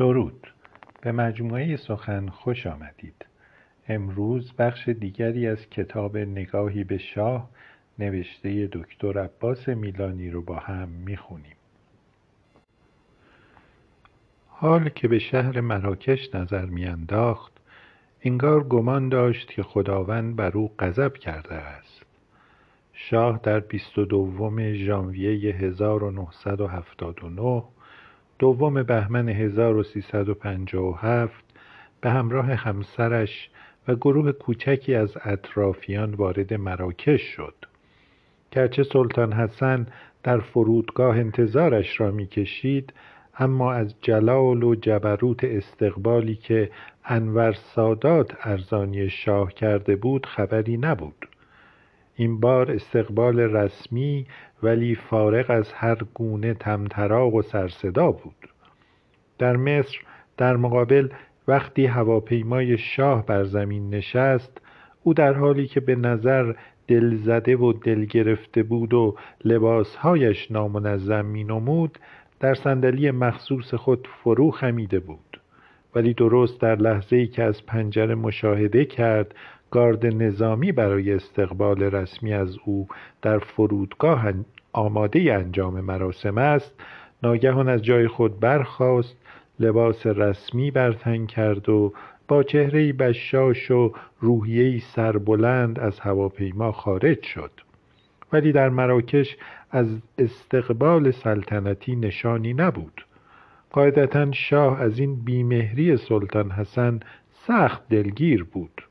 درود. به مجموعه سخن خوش آمدید. امروز بخش دیگری از کتاب نگاهی به شاه نوشته دکتر عباس میلانی رو با هم می‌خونیم. حال که به شهر مراکش نظر میانداخت انگار گمان داشت که خداوند بر او غضب کرده است. شاه در بیست و دوم ژانویه 1979 دوم بهمن 1357 به همراه همسرش و گروه کوچکی از اطرافیان وارد مراکش شد. گرچه سلطان حسن در فرودگاه انتظارش را می‌کشید اما از جلال و جبروت استقبالی که انور سادات ارزانی شاه کرده بود خبری نبود. این بار استقبال رسمی ولی فارغ از هر گونه تمطراق و سرصدا بود. در مصر در مقابل وقتی هواپیمای شاه بر زمین نشست او در حالی که به نظر دلزده و دل گرفته بود و لباسهایش نامنظم مینمود در صندلی مخصوص خود فرو خمیده بود. ولی درست در لحظه ای که از پنجره مشاهده کرد گارد نظامی برای استقبال رسمی از او در فرودگاه آماده انجام مراسم است. ناگهان از جای خود برخاست لباس رسمی برتن کرد و با چهره بشاش و روحیهی سربلند از هواپیما خارج شد. ولی در مراکش از استقبال سلطنتی نشانی نبود. قاعدتا شاه از این بیمهری سلطان حسن سخت دلگیر بود.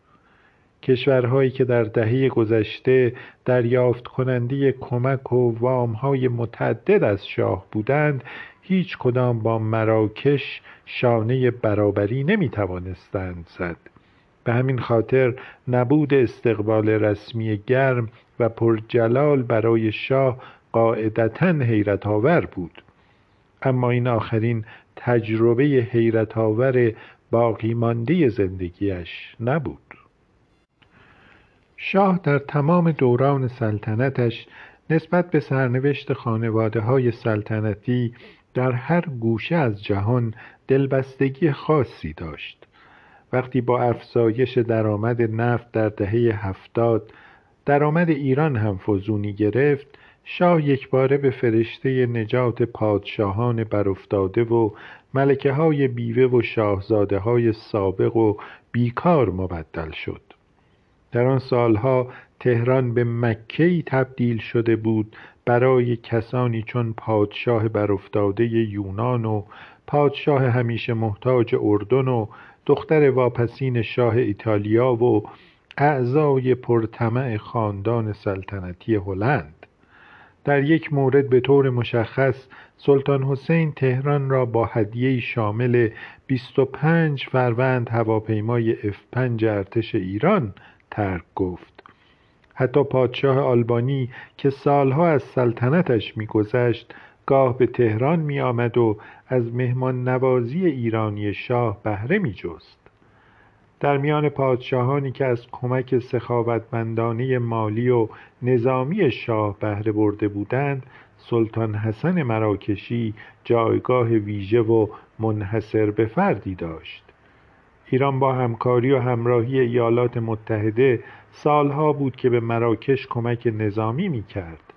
کشورهایی که در دهه گذشته دریافت کننده کمک و وامهای متعدد از شاه بودند هیچ کدام با مراکش شانه برابری نمی توانستند زد. به همین خاطر نبود استقبال رسمی گرم و پرجلال برای شاه قاعدتا حیرت آور بود. اما این آخرین تجربه حیرت آور باقی مانده زندگیش نبود. شاه در تمام دوران سلطنتش نسبت به سرنوشت خانواده های سلطنتی در هر گوشه از جهان دلبستگی خاصی داشت. وقتی با افزایش درآمد نفت در دهه هفتاد درآمد ایران هم فزونی گرفت شاه یکباره به فرشته نجات پادشاهان برافتاده و ملکه های بیوه و شاهزاده های سابق و بیکار مبدل شد. در آن سالها تهران به مکهی تبدیل شده بود برای کسانی چون پادشاه برافتاده یونان و پادشاه همیشه محتاج اردن و دختر واپسین شاه ایتالیا و اعضای پرطمع خاندان سلطنتی هلند. در یک مورد به طور مشخص سلطان حسین تهران را با هدیه شامل 25 فروند هواپیمای F5 ارتش ایران ترک گفت حتی پادشاه آلبانی که سالها از سلطنتش میگذشت گاه به تهران می آمد و از مهمان نوازی ایرانی شاه بهره می جست. در میان پادشاهانی که از کمک سخاوتمندانه مالی و نظامی شاه بهره برده بودند سلطان حسن مراکشی جایگاه ویژه و منحصر به فردی داشت ایران با همکاری و همراهی ایالات متحده سالها بود که به مراکش کمک نظامی می کرد.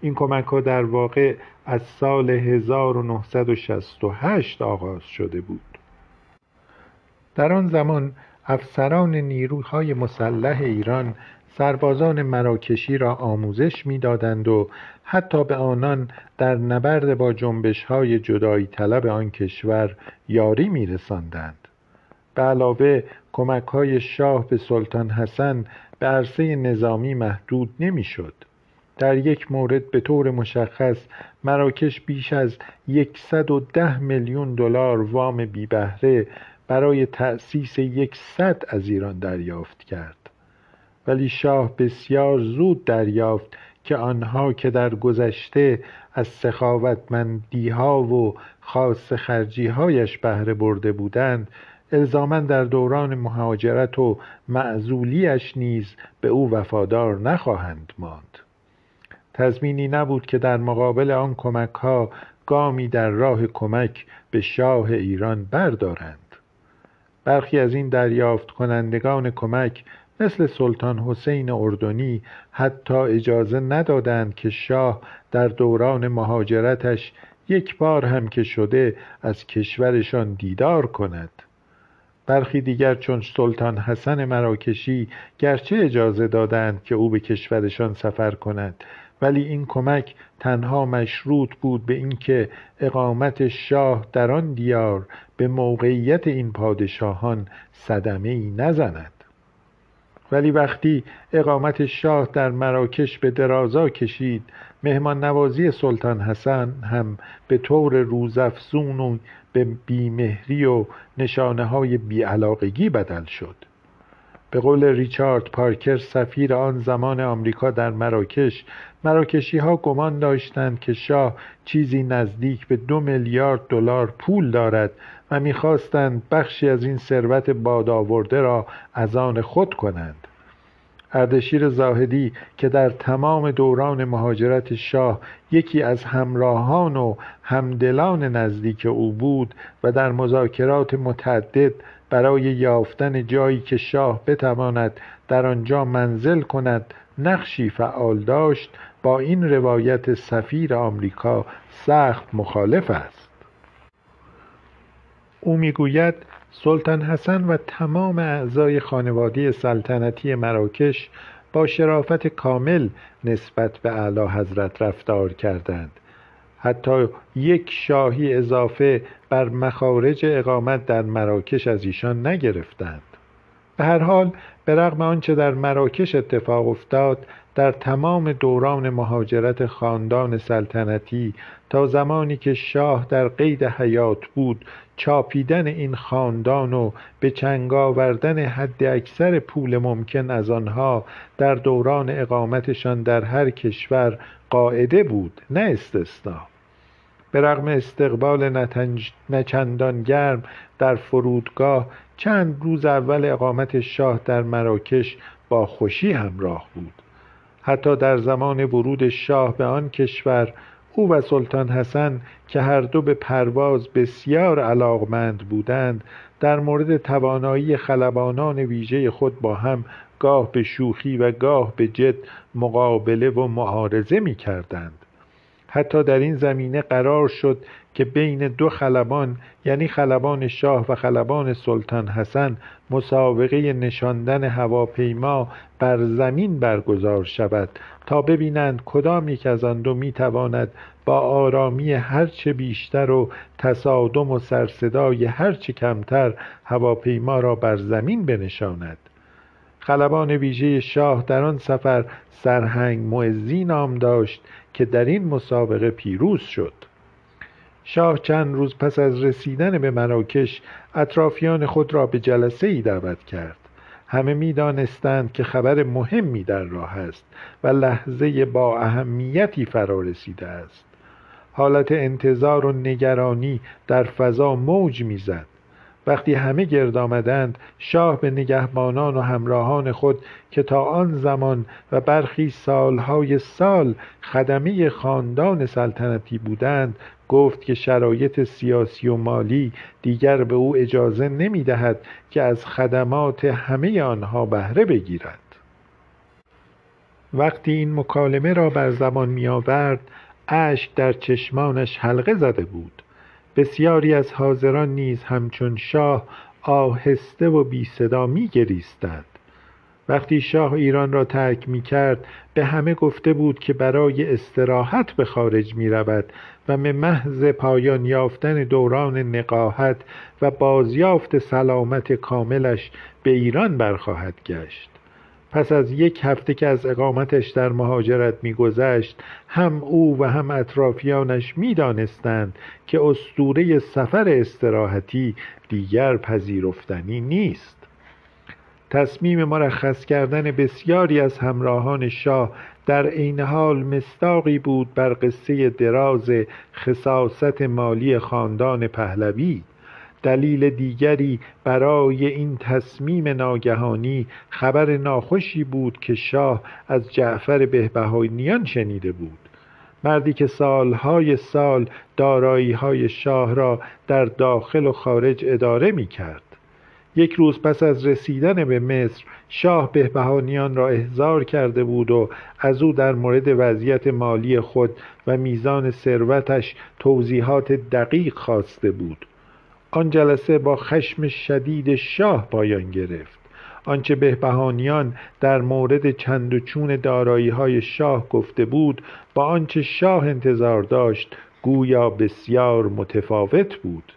این کمک ها در واقع از سال 1968 آغاز شده بود. در آن زمان افسران نیروهای مسلح ایران سربازان مراکشی را آموزش می‌دادند و حتی به آنان در نبرد با جنبش های جدایی طلب آن کشور یاری می رساندند. به علاوه کمک های شاه به سلطان حسن به عرصه نظامی محدود نمی‌شد. در یک مورد به طور مشخص مراکش بیش از 110 میلیون دلار وام بی بهره برای تأسیس یک صد از ایران دریافت کرد ولی شاه بسیار زود دریافت که آنها که در گذشته از سخاوتمندی ها و خاص خرجی هایش بهره برده بودند الزاما در دوران مهاجرت و معزولیش نیز به او وفادار نخواهند ماند. تضمینی نبود که در مقابل آن کمک ها گامی در راه کمک به شاه ایران بردارند. برخی از این دریافت کنندگان کمک مثل سلطان حسین اردنی حتی اجازه ندادند که شاه در دوران مهاجرتش یک بار هم که شده از کشورشان دیدار کند. برخی دیگر چون سلطان حسن مراکشی گرچه اجازه دادند که او به کشورشان سفر کند ولی این کمک تنها مشروط بود به اینکه اقامت شاه در آن دیار به موقعیت این پادشاهان صدمه ای نزند. ولی وقتی اقامت شاه در مراکش به درازا کشید مهمان نوازی سلطان حسن هم به طور روزافزون و به بیمهری و نشانه های بیعلاقگی بدل شد. به قول ریچارد پارکر سفیر آن زمان آمریکا در مراکش مراکشی ها گمان داشتند که شاه چیزی نزدیک به دو میلیارد دلار پول دارد و می‌خواستند بخشی از این ثروت بادآورده را از آن خود کنند. اردشیر زاهدی که در تمام دوران مهاجرت شاه یکی از همراهان و همدلان نزدیک او بود و در مذاکرات متعدد برای یافتن جایی که شاه بتواند در آنجا منزل کند نقشی فعال داشت. با این روایت سفیر آمریکا سخت مخالف است. او می‌گوید سلطان حسن و تمام اعضای خانواده سلطنتی مراکش با شرافت کامل نسبت به اعلی حضرت رفتار کردند. حتی یک شاهی اضافه بر مخارج اقامت در مراکش از ایشان نگرفتند. به هر حال به رغم آنچه در مراکش اتفاق افتاد در تمام دوران مهاجرت خاندان سلطنتی تا زمانی که شاه در قید حیات بود چاپیدن این خاندان و به چنگ آوردن حد اکثر پول ممکن از آنها در دوران اقامتشان در هر کشور قاعده بود نه استثنا. به رغم استقبال نچندان گرم در فرودگاه چند روز اول اقامت شاه در مراکش با خوشی همراه بود. حتی در زمان ورود شاه به آن کشور او و سلطان حسن که هر دو به پرواز بسیار علاقمند بودند در مورد توانایی خلبانان ویژه خود با هم گاه به شوخی و گاه به جد مقابله و معارضه می کردند حتی در این زمینه قرار شد که بین دو خلبان یعنی خلبان شاه و خلبان سلطان حسن مسابقه نشاندن هواپیما بر زمین برگزار شود تا ببینند کدام یک از آن دو می‌تواند با آرامی هرچه بیشتر و تصادم و سرصدای هرچه کمتر هواپیما را بر زمین بنشاند. خلبان ویژه شاه در آن سفر سرهنگ معزی نام داشت که در این مسابقه پیروز شد. شاه چند روز پس از رسیدن به مراکش اطرافیان خود را به جلسه ای دعوت کرد. همه می‌دانستند که خبر مهمی در راه است و لحظه با اهمیتی فرا رسیده است. حالت انتظار و نگرانی در فضا موج می‌زد. وقتی همه گرد آمدند شاه به نگهبانان و همراهان خود که تا آن زمان و برخی سالهای سال خدمه خاندان سلطنتی بودند گفت که شرایط سیاسی و مالی دیگر به او اجازه نمی دهد که از خدمات همه آنها بهره بگیرد. وقتی این مکالمه را بر زمان می آورد اشک در چشمانش حلقه زده بود. بسیاری از حاضران نیز همچون شاه آهسته و بی صدا می گریستند وقتی شاه ایران را ترک می کرد به همه گفته بود که برای استراحت به خارج می رود و به محض پایان یافتن دوران نقاهت و بازیافت سلامت کاملش به ایران برخواهد گشت. پس از یک هفته که از اقامتش در مهاجرت میگذشت هم او و هم اطرافیانش می‌دانستند که استوره سفر استراحتی دیگر پذیرفتنی نیست. تصمیم مرخص کردن بسیاری از همراهان شاه در عین حال مستاقی بود بر قصه دراز خصاست مالی خاندان پهلوی. دلیل دیگری برای این تصمیم ناگهانی خبر ناخوشی بود که شاه از جعفر بهبهانیان شنیده بود. مردی که سالهای سال دارایی های شاه را در داخل و خارج اداره می کرد یک روز پس از رسیدن به مصر شاه بهبهانیان را احضار کرده بود و از او در مورد وضعیت مالی خود و میزان ثروتش توضیحات دقیق خواسته بود. آن جلسه با خشم شدید شاه پایان گرفت. آنچه بهبهانیان در مورد چند و چون دارایی های شاه گفته بود با آنچه شاه انتظار داشت گویا بسیار متفاوت بود.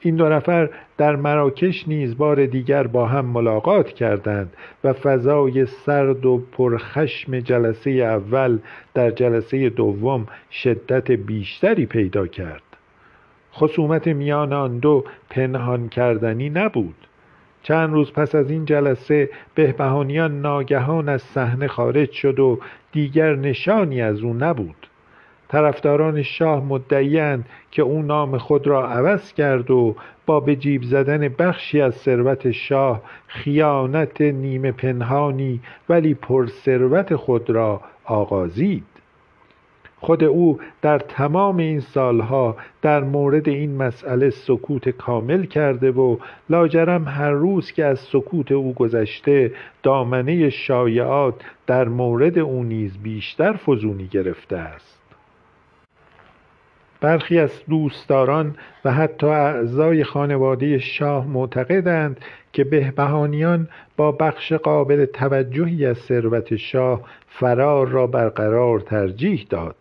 این دو نفر در مراکش نیز بار دیگر با هم ملاقات کردند و فضای سرد و پرخشم جلسه اول در جلسه دوم شدت بیشتری پیدا کرد. خصومت میان آن دو پنهان کردنی نبود. چند روز پس از این جلسه بهبهانیان ناگهان از صحنه خارج شد و دیگر نشانی از او نبود. طرفداران شاه مدعیند که او نام خود را عوض کرد و با به جیب زدن بخشی از ثروت شاه خیانت نیمه پنهانی ولی پرثروت خود را آغازید. خود او در تمام این سالها در مورد این مسئله سکوت کامل کرده و لاجرم هر روز که از سکوت او گذشته دامنه شایعات در مورد او نیز بیشتر فزونی گرفته است. برخی از دوستداران و حتی اعضای خانواده شاه معتقدند که بهبهانیان با بخش قابل توجهی از ثروت شاه فرار را برقرار ترجیح داد.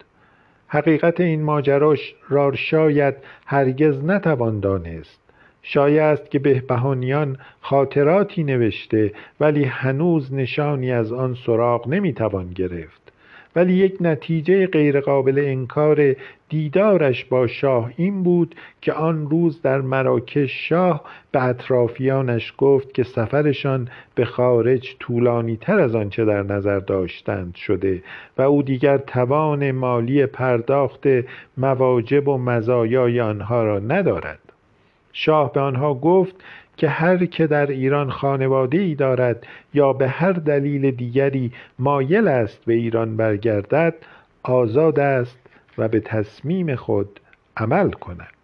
حقیقت این ماجرا را شاید هرگز نتوان دانست. شایع است که بهبهانیان خاطراتی نوشته ولی هنوز نشانی از آن سراغ نمی‌توان گرفت. ولی یک نتیجه غیرقابل انکار دیدارش با شاه این بود که آن روز در مراکش شاه به اطرافیانش گفت که سفرشان به خارج طولانی تر از آنچه در نظر داشتند شده و او دیگر توان مالی پرداخت مواجب و مزایای آنها را ندارد. شاه به آنها گفت که هر که در ایران خانواده ای دارد یا به هر دلیل دیگری مایل است به ایران برگردد آزاد است و به تصمیم خود عمل کند.